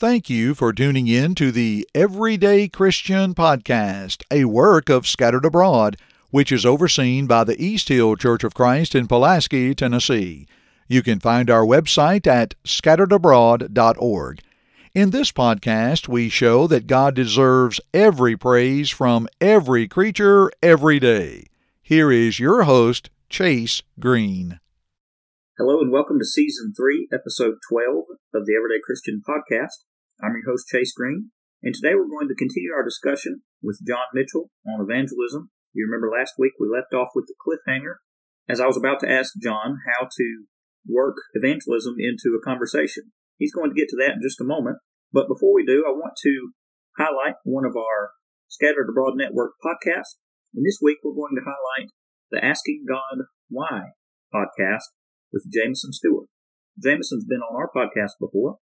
Thank you for tuning in to the Everyday Christian Podcast, a work of Scattered Abroad, which is overseen by the East Hill Church of Christ in Pulaski, Tennessee. You can find our website at scatteredabroad.org. In this podcast, we show that God deserves every praise from every creature every day. Here is your host, Chase Green. Hello and welcome to Season 3, Episode 12 of the Everyday Christian Podcast. I'm your host, Chase Green, and today we're going to continue our discussion with John Mitchell on evangelism. You remember last week we left off with the cliffhanger as I was about to ask John how to work evangelism into a conversation. He's going to get to that in just a moment. But before we do, I want to highlight one of our Scattered Abroad Network podcasts. And this week we're going to highlight the Asking God Why podcast with Jameson Stewart. Jameson's been on our podcast before.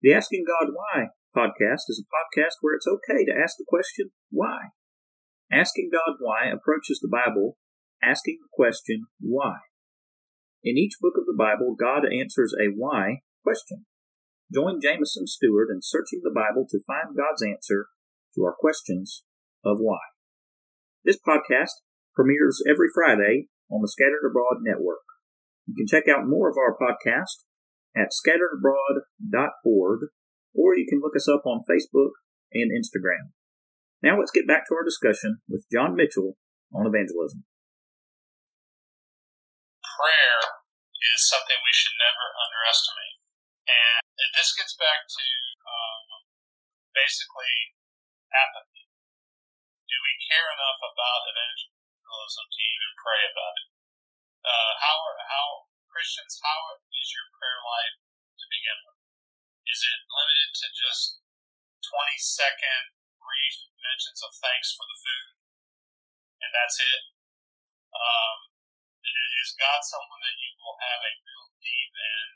The Asking God Why podcast is a podcast where it's okay to ask the question, why? Asking God Why approaches the Bible asking the question, why? In each book of the Bible, God answers a why question. Join Jameson Stewart in searching the Bible to find God's answer to our questions of why. This podcast premieres every Friday on the Scattered Abroad Network. You can check out more of our podcast at scatteredabroad.org, or you can look us up on Facebook and Instagram. Now let's get back to our discussion with John Mitchell on evangelism. Prayer is something we should never underestimate. And this gets back to um, basically apathy. Do we care enough about evangelism to even pray about it? Uh, how how Christians? How is your prayer life to begin with? Is it limited to just twenty second brief mentions of thanks for the food, and that's it? Um, is God someone that you will have a real deep and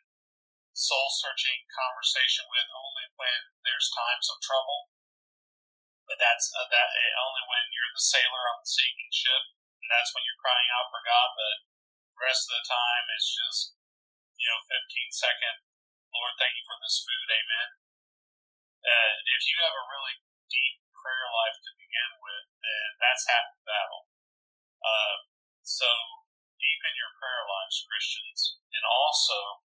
soul searching conversation with only when there's times of trouble. But that's uh, that uh, only when you're the sailor on the sinking ship, and that's when you're crying out for God. But rest of the time, it's just you know, 15 second. Lord, thank you for this food. Amen. Uh, if you have a really deep prayer life to begin with, then that's half the battle. Uh, so deepen your prayer lives, Christians, and also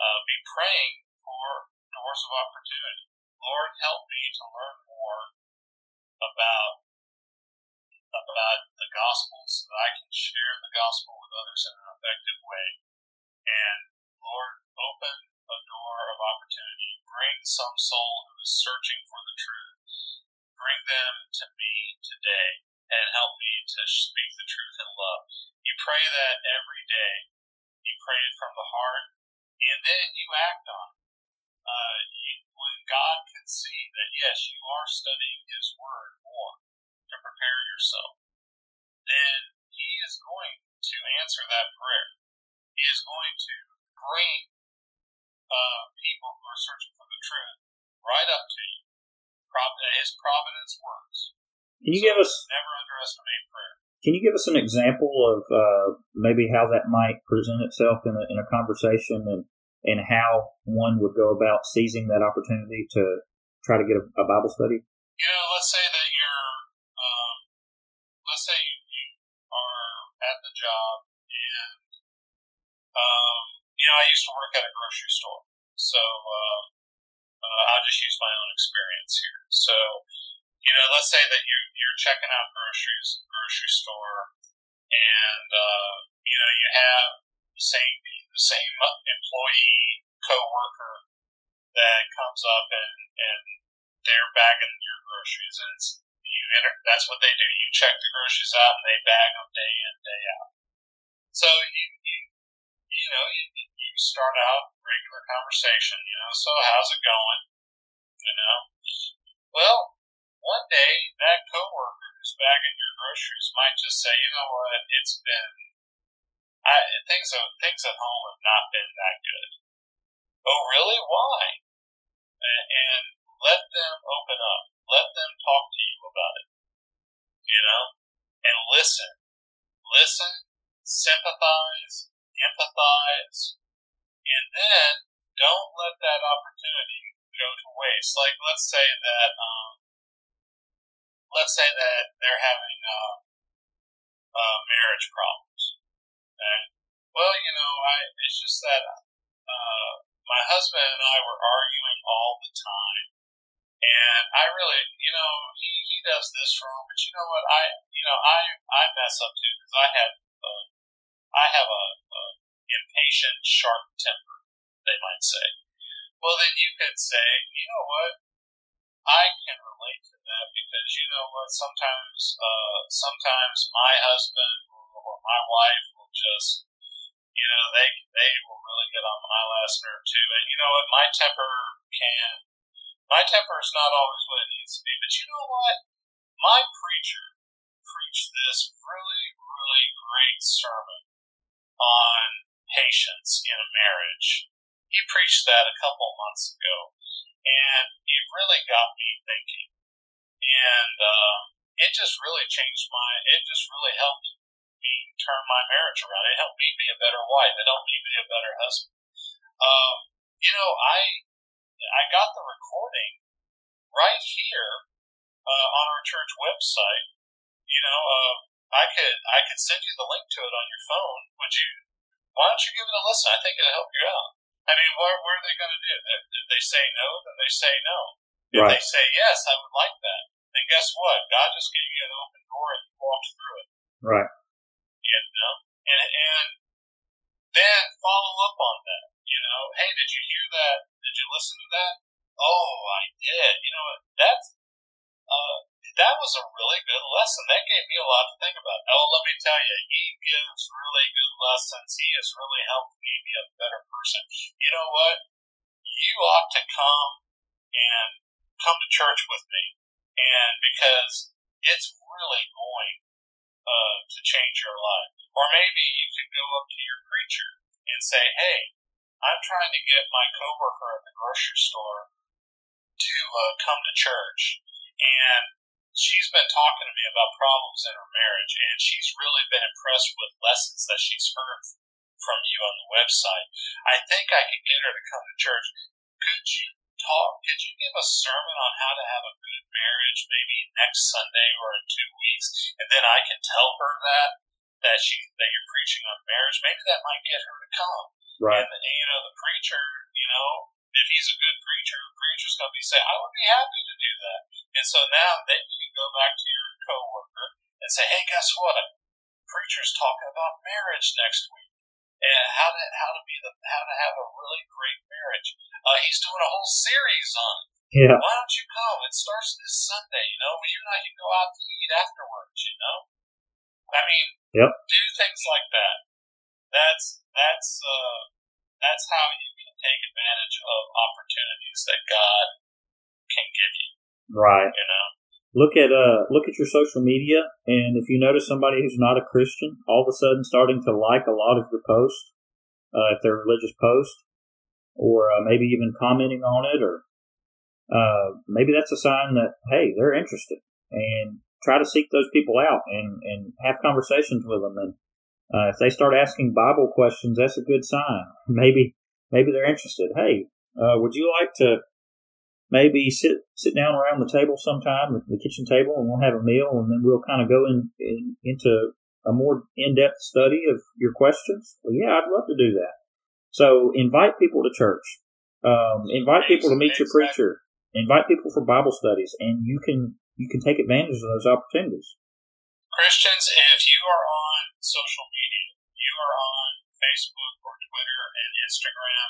uh, be praying for doors of opportunity. Lord, help me to learn more about about the gospel share the gospel with others in an effective way. And Lord, open a door of opportunity. Bring some soul who is searching for the truth. Bring them to me today and help me to speak the truth in love. You pray that every day. You pray it from the heart and then you act on it. Uh, you, when God can see that yes, you are studying His Word more to prepare yourself, then He is going to answer that prayer. He is going to bring uh, people who are searching for the truth right up to you. His providence works. Can you so give us never underestimate prayer? Can you give us an example of uh, maybe how that might present itself in a, in a conversation and and how one would go about seizing that opportunity to try to get a, a Bible study? You know, let's say that you're, um, let's say you, you are at the job and, um, you know, I used to work at a grocery store, so uh, uh, I'll just use my own experience here. So, you know, let's say that you you're checking out groceries grocery store, and uh, you know you have the same the same employee coworker that comes up and and they're bagging your groceries and it's you enter, that's what they do. You check the groceries out and they bag them day in day out. So you you, you know you, you start out regular conversation. You know, so how's it going? You know, well one day that coworker who's bagging your groceries might just say, you know what, it's been I, things things at home have not been that good. Oh, really? Why? And, and let them open up. Let them talk to you about it. You know, and listen, listen, sympathize, empathize, and then don't let that opportunity go to waste. Like, let's say that, um, let's say that they're having uh, uh, marriage problems. Okay? Well, you know, I it's just that uh, my husband and I were arguing all the time, and I really, you know, he, he does this wrong, but you know what, I, you know, I I mess up too because I have uh, I have a, a impatient, sharp temper, they might say. Well, then you could say, you know what, I can relate to that because you know what, sometimes, uh, sometimes my husband or my wife will just you know, they they will really get on my last nerve too. And you know what, my temper can my temper is not always what it needs to be. But you know what? My preacher preached this really, really great sermon on patience in a marriage. He preached that a couple months ago, and it really got me thinking. And uh, it just really changed my. It just really helped me turn my marriage around. It helped me be a better wife. It helped me be a better husband. Um, you know, I I got the recording right here uh, on our church website. You know, uh, I could I could send you the link to it on your phone. Would you? Why don't you give it a listen? I think it'll help you out. I mean, what, what are they going to do? If they say no, then they say no. If right. they say yes, I would like that. Then guess what? God just gave you an open door and you walked through it. Right you know, and and then follow up on that. You know, hey, did you hear that? Did you listen to that? Oh, I did. You know, that's that was a really good lesson. That gave me a lot to think about. Oh, let me tell you, he gives really good lessons. He has really helped me be a better person. You know what? You ought to come and come to church with me, and because it's really going uh, to change your life. Or maybe you could go up to your preacher and say, hey, I'm trying to get my coworker at the grocery store to uh, come to church. And she's been talking to me about problems in her marriage, and she's really been impressed with lessons that she's heard from you on the website. I think I could get her to come to church. Could you talk? Could you give a sermon on how to have a good marriage, maybe next Sunday or in two weeks, and then I can tell her that that she that you're preaching on marriage? Maybe that might get her to come. Right. And, and you know, the preacher, you know, if he's a good preacher, the preacher's going to be saying, "I would be happy to do that." And so now, then you can go back to your coworker and say, "Hey, guess what? A preacher's talking about marriage next week." and how to how to be the how to have a really great marriage. Uh, he's doing a whole series on it. Yeah. Why don't you come? It starts this Sunday. You know, you and I can go out to eat afterwards. You know, I mean, yep. do things like that. That's that's uh, that's how you take advantage of opportunities that God can give you. Right. You know look at uh look at your social media and if you notice somebody who's not a christian all of a sudden starting to like a lot of your posts uh, if they're religious posts or uh, maybe even commenting on it or uh, maybe that's a sign that hey they're interested and try to seek those people out and and have conversations with them and uh, if they start asking bible questions that's a good sign maybe maybe they're interested hey uh, would you like to maybe sit sit down around the table sometime, the kitchen table, and we'll have a meal, and then we'll kind of go in, in into a more in depth study of your questions. Well, yeah, I'd love to do that. So invite people to church. Um, invite people to meet your preacher. Invite people for Bible studies, and you can you can take advantage of those opportunities. Christians, if you are on social media, you are on Facebook or and Instagram,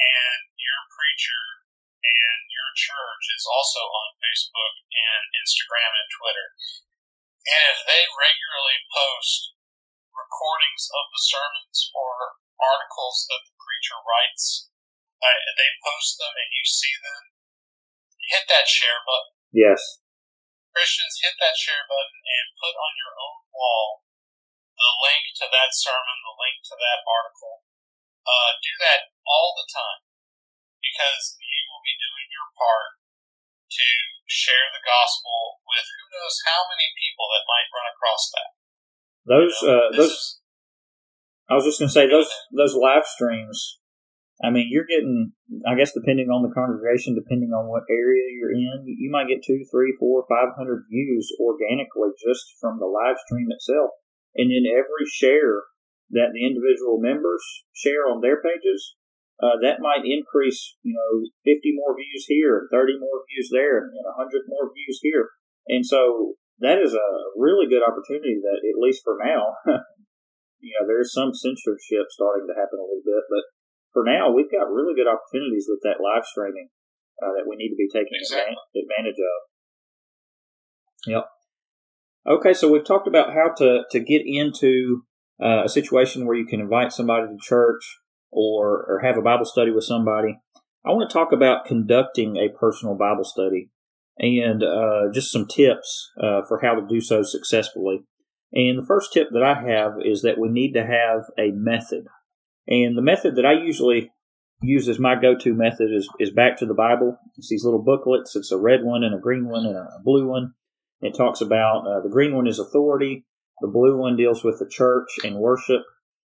and your preacher and your church is also on Facebook and Instagram and Twitter. And if they regularly post recordings of the sermons or articles that the preacher writes, uh, they post them and you see them, hit that share button. Yes. Christians, hit that share button and put on your own wall the link to that sermon, the link to that article. Uh, do that all the time because you will be doing your part to share the gospel with who knows how many people that might run across that. Those, uh, those. Is, I was just going to say those those live streams I mean, you're getting, I guess, depending on the congregation, depending on what area you're in, you might get two, three, four, five hundred views organically just from the live stream itself. And then every share that the individual members share on their pages, uh, that might increase, you know, 50 more views here, 30 more views there, and 100 more views here. And so that is a really good opportunity that, at least for now, you know, there's some censorship starting to happen a little bit, but for now, we've got really good opportunities with that live streaming uh, that we need to be taking exactly. advantage of. Yep. Okay, so we've talked about how to, to get into uh, a situation where you can invite somebody to church or, or have a Bible study with somebody. I want to talk about conducting a personal Bible study and uh, just some tips uh, for how to do so successfully. And the first tip that I have is that we need to have a method and the method that I usually use as my go-to method is, is back to the Bible. It's these little booklets. It's a red one and a green one and a blue one. It talks about uh, the green one is authority. The blue one deals with the church and worship.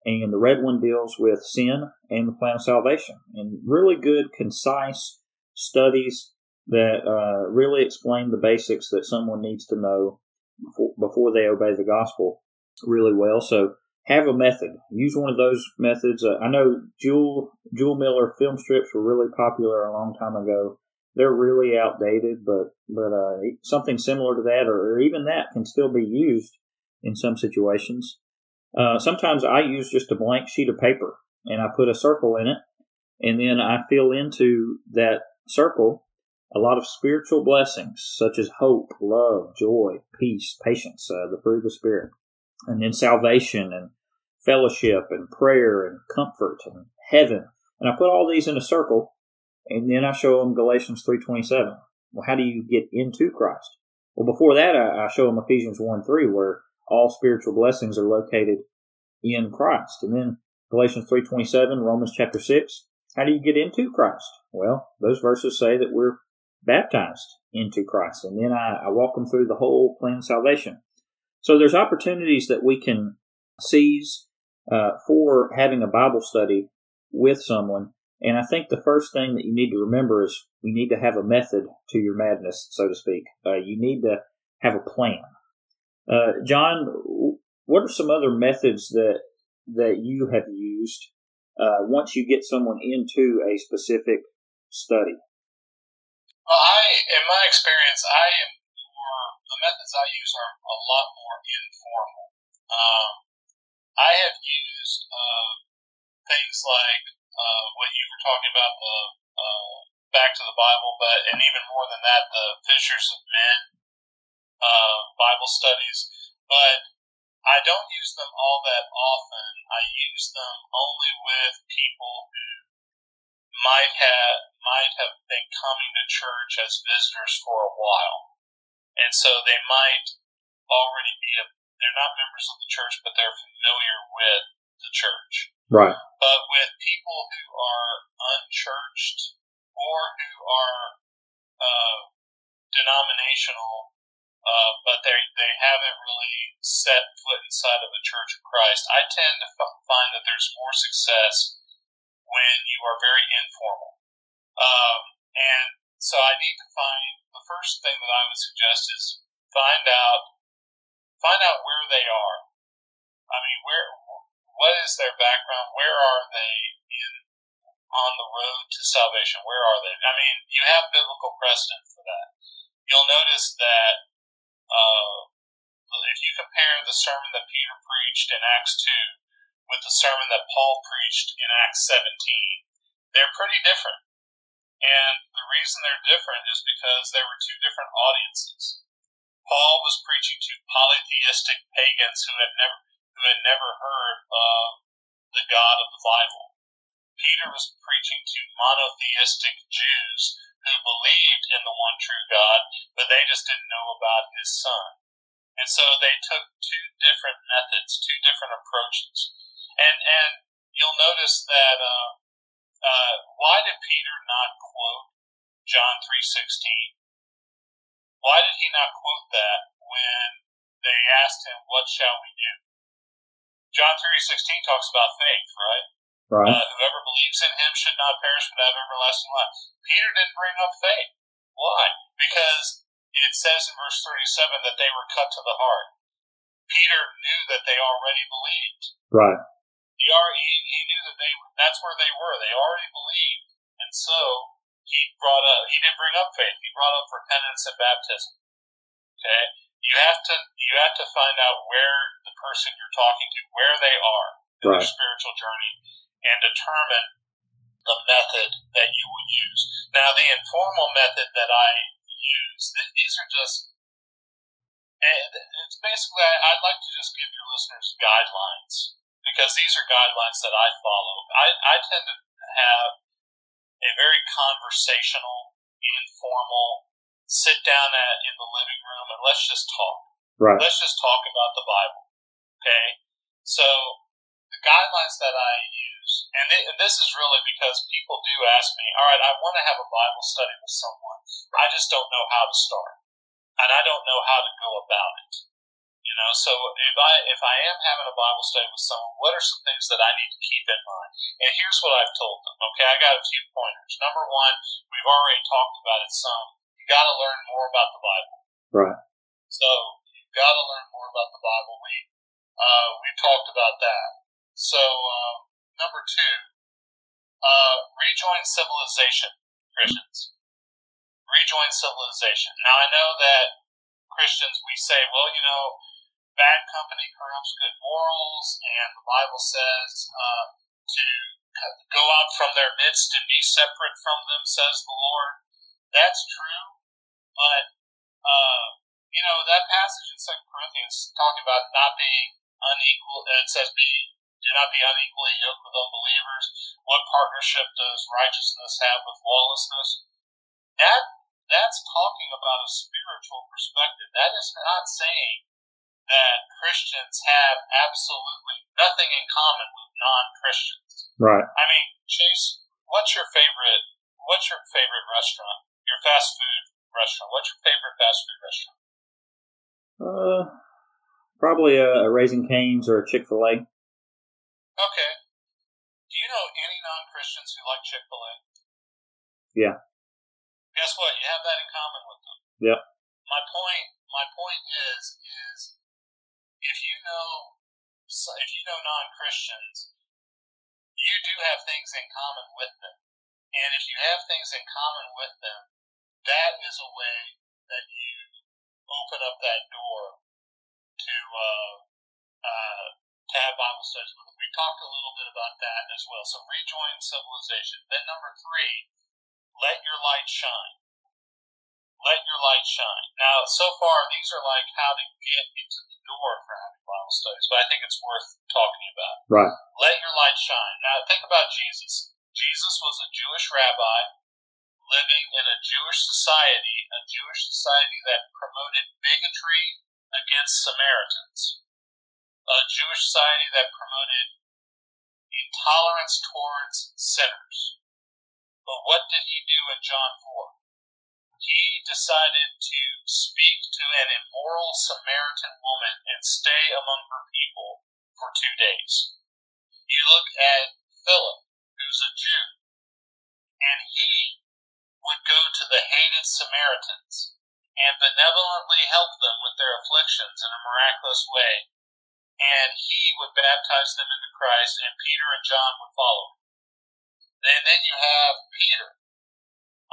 And the red one deals with sin and the plan of salvation. And really good, concise studies that uh, really explain the basics that someone needs to know before, before they obey the gospel really well. So have a method. Use one of those methods. Uh, I know Jule Jule Miller film strips were really popular a long time ago. They're really outdated, but but uh, something similar to that, or, or, even that, can still be used in some situations. Uh, sometimes I use just a blank sheet of paper and I put a circle in it, and then I fill into that circle a lot of spiritual blessings such as hope, love, joy, peace, patience, uh, the fruit of the Spirit and then salvation and fellowship and prayer and comfort and heaven. And I put all these in a circle, and then I show them Galatians 3.27. Well, how do you get into Christ? Well, before that, I, show them Ephesians 1 3, where all spiritual blessings are located in Christ. And then Galatians 3.27, Romans chapter 6. How do you get into Christ? Well, those verses say that we're baptized into Christ. And then I, I walk them through the whole plan of salvation. So there's opportunities that we can seize uh, for having a Bible study with someone. And I think the first thing that you need to remember is you need to have a method to your madness, so to speak. Uh, you need to have a plan. Uh, John, what are some other methods that that you have used uh, once you get someone into a specific study? Well, I, in my experience, I am the methods I use are a lot more informal. Um, I have used uh, things like uh, what you were talking about, the uh, back to the Bible, but and even more than that, the Fishers of Men uh, Bible studies. But I don't use them all that often. I use them only with people who might have might have been coming to church as visitors for a while and so they might already be a, they're not members of the church, but they're familiar with the church. Right. But with people who are unchurched or who are uh, denominational, uh, but they they haven't really set foot inside of the Church of Christ, I tend to f- find that there's more success when you are very informal. Um, and so I need to find the first thing that I would suggest is find out find out where they are. I mean, where what is their background? Where are they in on the road to salvation? Where are they? I mean, you have biblical precedent for that. You'll notice that uh, if you compare the sermon that Peter preached in Acts two with the sermon that Paul preached in Acts seventeen, they're pretty different. And the reason they're different is because there were two different audiences. Paul was preaching to polytheistic pagans who had never who had never heard of the God of the Bible. Peter was preaching to monotheistic Jews who believed in the one true God, but they just didn't know about his son. And so they took two different methods, two different approaches. And and you'll notice that uh, uh, why did Peter not quote John three sixteen? Why did he not quote that when they asked him, "What shall we do?" John three sixteen talks about faith, right? Right. Uh, whoever believes in him should not perish but have everlasting life. Peter didn't bring up faith. Why? Because it says in verse 37 that they were cut to the heart. Peter knew that they already believed. Right. He already he, he knew that they that's where they were. They already believed, and so he brought up. He didn't bring up faith. He brought up repentance and baptism. Okay, you have to you have to find out where the person you're talking to, where they are in Right. their spiritual journey, and determine the method that you will use. Now, the informal method that I use, th- these are just. Eh, and it's basically, I'd like to just give your listeners guidelines because these are guidelines that I follow. I, I tend to have a very conversational, informal, sit down at, in the living room and let's just talk. Right. Let's just talk about the Bible. Okay? So, guidelines that I use, and, thi- and this is really because people do ask me, all right, I want to have a Bible study with someone. I just don't know how to start. And I don't know how to go about it. You know, so if I if I am having a Bible study with someone, what are some things that I need to keep in mind? And here's what I've told them. Okay, I got a few pointers. Number one, we've already talked about it some. You got to learn more about the Bible. Right. So you've got to learn more about the Bible. We uh, we talked about that. So um, number two, uh, rejoin civilization, Christians. Rejoin civilization. Now I know that Christians we say, well, you know, bad company corrupts good morals, and the Bible says uh, to go out from their midst and be separate from them, says the Lord. That's true, but uh, you know that passage in Second Corinthians talking about not being unequal. It says, "Be do not be unequally yoked with unbelievers." What partnership does righteousness have with lawlessness? That that's talking about a spiritual perspective. That is not saying that Christians have absolutely nothing in common with non-Christians. Right. I mean, Chase, what's your favorite? What's your favorite restaurant? Your fast food restaurant. What's your favorite fast food restaurant? Uh, probably a, a Raising Cane's or a Chick Fil A. Okay. Do you know any non-Christians who like Chick Fil A? Yeah. Guess what? You have that in common with them. Yep. My point. My point is is if you know if you know non-Christians, you do have things in common with them, and if you have things in common with them, that is a way that you open up that door to uh, uh, to have Bible studies with them. We talked a little bit about that as well. So rejoin civilization. Then number three, let your light shine. Let your light shine. Now, so far, these are like how to get into the door for having Bible studies, but I think it's worth talking about. Right. Let your light shine. Now, think about Jesus. Jesus was a Jewish rabbi living in a Jewish society, a Jewish society that promoted bigotry against Samaritans, a Jewish society that promoted intolerance towards sinners. But what did he do in John 4? He decided to speak to an immoral Samaritan woman and stay among her people for two days. You look at Philip, who's a Jew, and he would go to the hated Samaritans and benevolently help them with their afflictions in a miraculous way. And he would baptize them into Christ, and Peter and John would follow. And then you have Peter.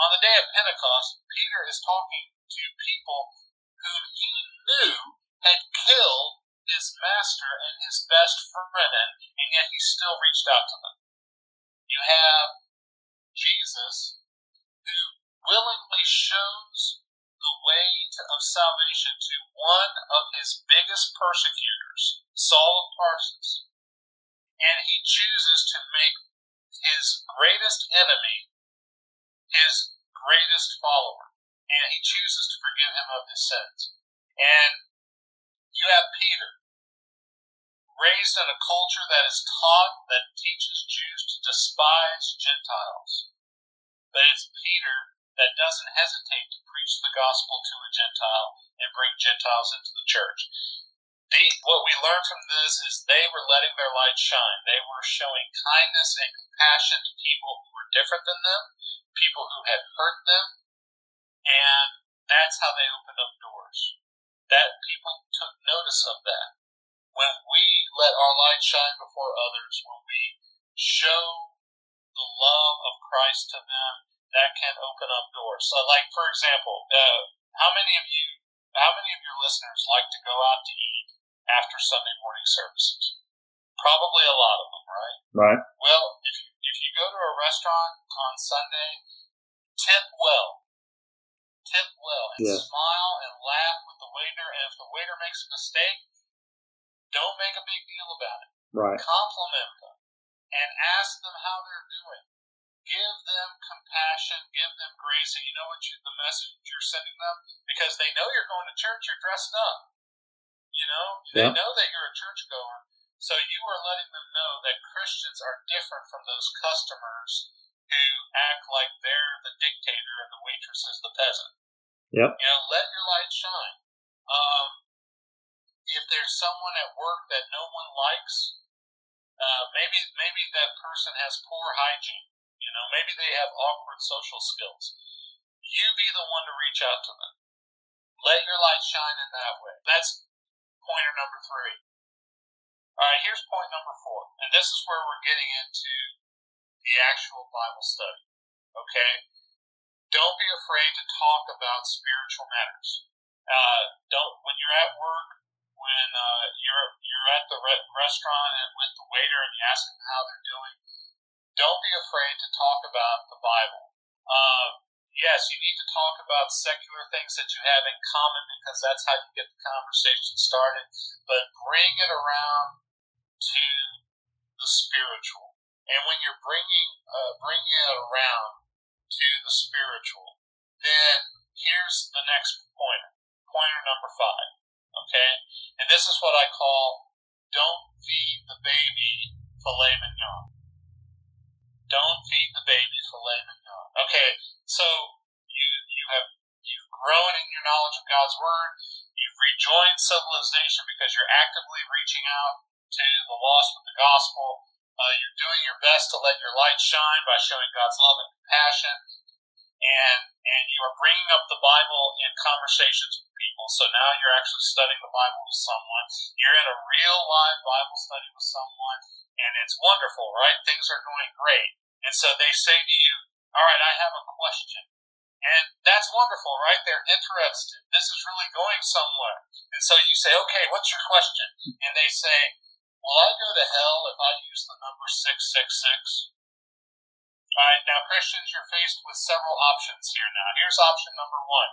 On the day of Pentecost, Peter is talking to people whom he knew had killed his master and his best friend, and yet he still reached out to them. You have Jesus, who willingly shows the way to, of salvation to one of his biggest persecutors, Saul of Tarsus, and he chooses to make his greatest enemy his greatest follower, and he chooses to forgive him of his sins. And you have Peter, raised in a culture that is taught, that teaches Jews to despise Gentiles. But it's Peter that doesn't hesitate to preach the gospel to a Gentile and bring Gentiles into the church. the, what we learn from this is they were letting their light shine. They were showing kindness and compassion to people who were different than them, people who had hurt them, and that's how they opened up doors. That people took notice of that. When we let our light shine before others, when we show the love of Christ to them, that can open up doors. So, like for example, uh, how many of you, how many of your listeners like to go out to eat after Sunday morning services? Probably a lot of them, right? Right. Well, if you, if you go to a restaurant on Sunday, tip well. Tip well and Yes. smile and laugh with the waiter. And if the waiter makes a mistake, don't make a big deal about it. Right. Compliment them and ask them how they're doing. Give them compassion, give them grace, and you know what you, the message you're sending them? Because they know you're going to church, you're dressed up. You know? They Yeah. know that you're a churchgoer. So you are letting them know that Christians are different from those customers who act like they're the dictator and the waitress is the peasant. Yep. You know, let your light shine. Um, if there's someone at work that no one likes, uh, maybe maybe that person has poor hygiene. You know, maybe they have awkward social skills. You be the one to reach out to them. Let your light shine in that way. That's pointer number three. All right, here's point number four, and this is where we're getting into the actual Bible study. Okay, don't be afraid to talk about spiritual matters. Uh, don't when you're at work, when uh, you're you're at the re- restaurant and with the waiter and you ask them how they're doing. Don't be afraid to talk about the Bible. Uh, yes, you need to talk about secular things that you have in common because that's how you get the conversation started. But bring it around to the spiritual, and when you're bringing uh, bringing it around to the spiritual, then here's the next pointer. Pointer number five. Okay, and this is what I call don't feed the baby filet mignon. Don't feed the baby filet mignon. Okay, so you you have you've grown in your knowledge of God's word. You've rejoined civilization because you're actively reaching out to the lost with the gospel. Uh, you're doing your best to let your light shine by showing God's love and compassion, and and you are bringing up the Bible in conversations with people. So now you're actually studying the Bible with someone. You're in a real live Bible study with someone, and it's wonderful, right? Things are going great, and so they say to you, "All right, I have a question." And that's wonderful, right? They're interested. This is really going somewhere. And so you say, okay, what's your question? And they say, will I go to hell if I use the number 666? All right, now, Christians, you're faced with several options here now. Here's option number one.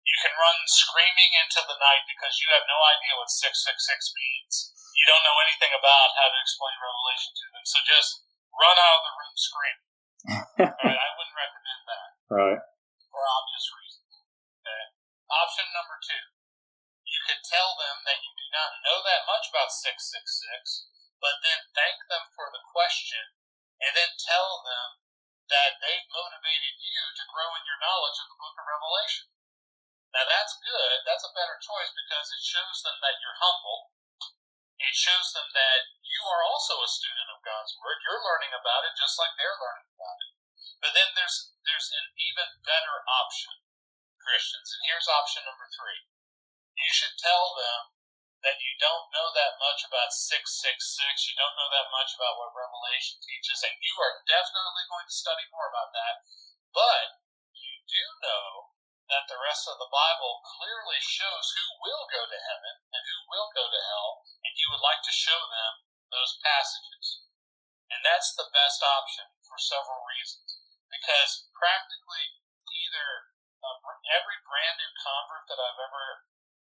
You can run screaming into the night because you have no idea what 666 means. You don't know anything about how to explain Revelation to them. So just run out of the room screaming. Right, I wouldn't recommend that Right. for obvious reasons. Okay. Option number two. You could tell them that you do not know that much about 666, but then thank them for the question, and then tell them that they've motivated you to grow in your knowledge of the book of Revelation. Now that's good. That's a better choice because it shows them that you're humble. It shows them that you are also a student of God's word. You're learning about it just like they're learning about it. But then there's there's an even better option, Christians, and here's option number three. You should tell them that you don't know that much about 666, you don't know that much about what Revelation teaches, and you are definitely going to study more about that. But you do know that the rest of the Bible clearly shows who will go to heaven and who will go to hell, and you would like to show them those passages. And that's the best option for several reasons. Because practically either uh, every brand new convert that I've ever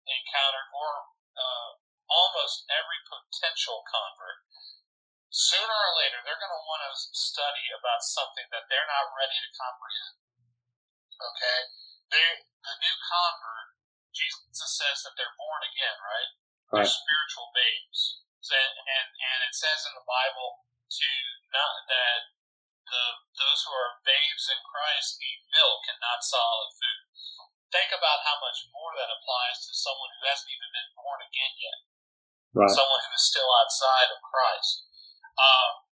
encountered, or uh, almost every potential convert, sooner or later they're going to want to study about something that they're not ready to comprehend. Okay? They, the new convert, Jesus says that they're born again, right? They're Right. spiritual babes. So- And, and it says in the Bible to not that the those who are babes in Christ need milk and not solid food. Think about how much more that applies to someone who hasn't even been born again yet. right. someone who is still outside of Christ. Um,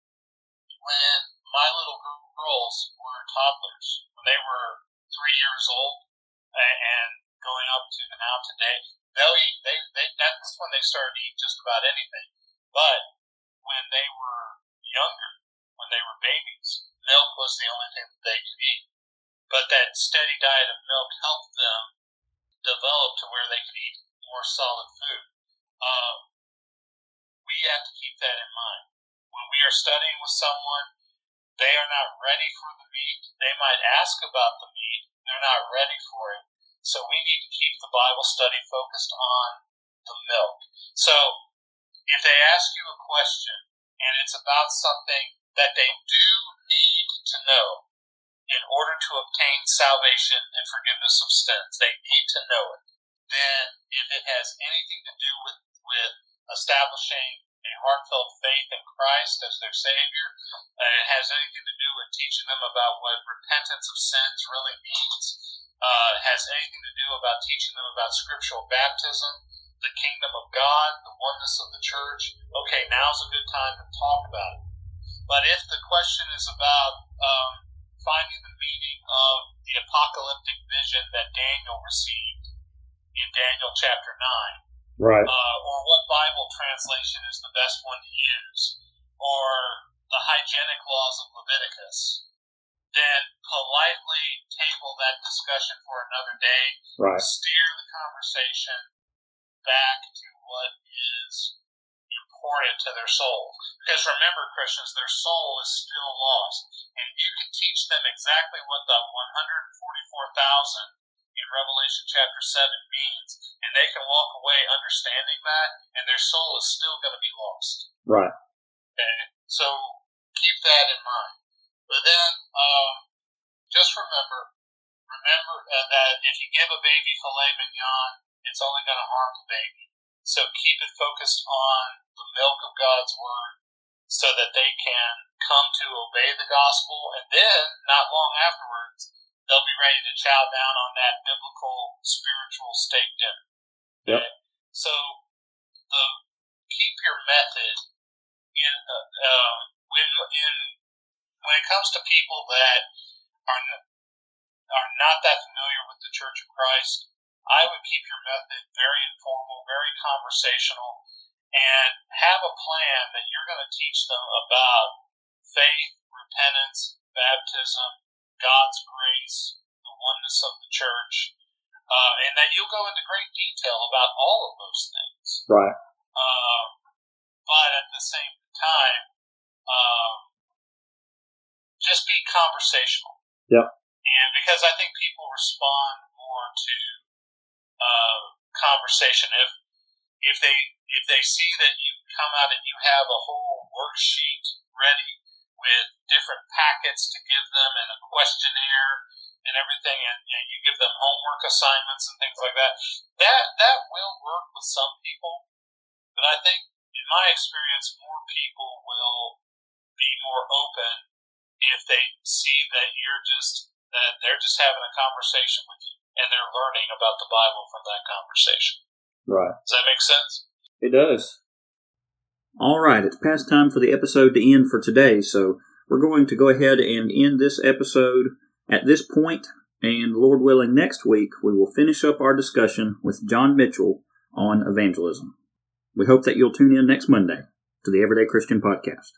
when my little girls were toddlers, when they were three years old and going up to now today, they'll eat. They, they that's when they started to eat just about anything. But when they were younger, when they were babies, milk was the only thing that they could eat. But that steady diet of milk helped them develop to where they could eat more solid food. Um, we have to keep that in mind. When we are studying with someone, they are not ready for the meat. They might ask about the meat. They're not ready for it. So we need to keep the Bible study focused on the milk. So if they ask you a question and it's about something that they do need to know in order to obtain salvation and forgiveness of sins, they need to know it. Then if it has anything to do with, with establishing a heartfelt faith in Christ as their Savior. Uh, it has anything to do with teaching them about what repentance of sins really means. Uh, has anything to do about teaching them about scriptural baptism, the kingdom of God, the oneness of the church. Okay, now's a good time to talk about it. But if the question is about um, finding the meaning of the apocalyptic vision that Daniel received in Daniel chapter 9, Right. uh, or what Bible translation is the best one to use, or the hygienic laws of Leviticus, then politely table that discussion for another day. Right. Steer the conversation back to what is important to their soul. Because remember, Christians, their soul is still lost. And you can teach them exactly what the 144,000 in Revelation chapter 7 means, and they can walk away understanding that, and their soul is still going to be lost. Right. Okay? So keep that in mind. But then, um, just remember, remember uh, that if you give a baby filet mignon, it's only going to harm the baby. So keep it focused on the milk of God's Word so that they can come to obey the gospel, and then, not long afterwards, they'll be ready to chow down on that biblical spiritual steak dinner. Yep. Okay? So the keep your method in uh, um, when in when it comes to people that are n- are not that familiar with the Church of Christ. I would keep your method very informal, very conversational, and have a plan that you're going to teach them about faith, repentance, baptism, God's grace, the oneness of the church, uh, and that you'll go into great detail about all of those things. Right. Um, but at the same time, um, just be conversational. Yep. And because I think people respond more to uh, conversation if if they if they see that you come out and you have a whole worksheet ready with different packets to give them and a questionnaire and everything, and you, know, you give them homework assignments and things like that. That that will work with some people, but I think in my experience, more people will be more open if they see that you're just that they're just having a conversation with you and they're learning about the Bible from that conversation. Right. Does that make sense? It does. All right, it's past time for the episode to end for today, so we're going to go ahead and end this episode at this point, and Lord willing, next week we will finish up our discussion with John Mitchell on evangelism. We hope that you'll tune in next Monday to the Everyday Christian Podcast.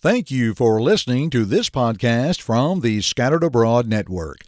Thank you for listening to this podcast from the Scattered Abroad Network.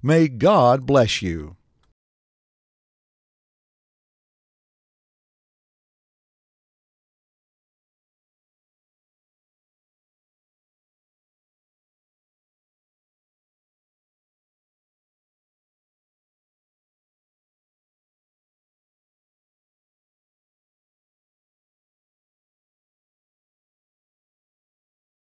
May God bless you.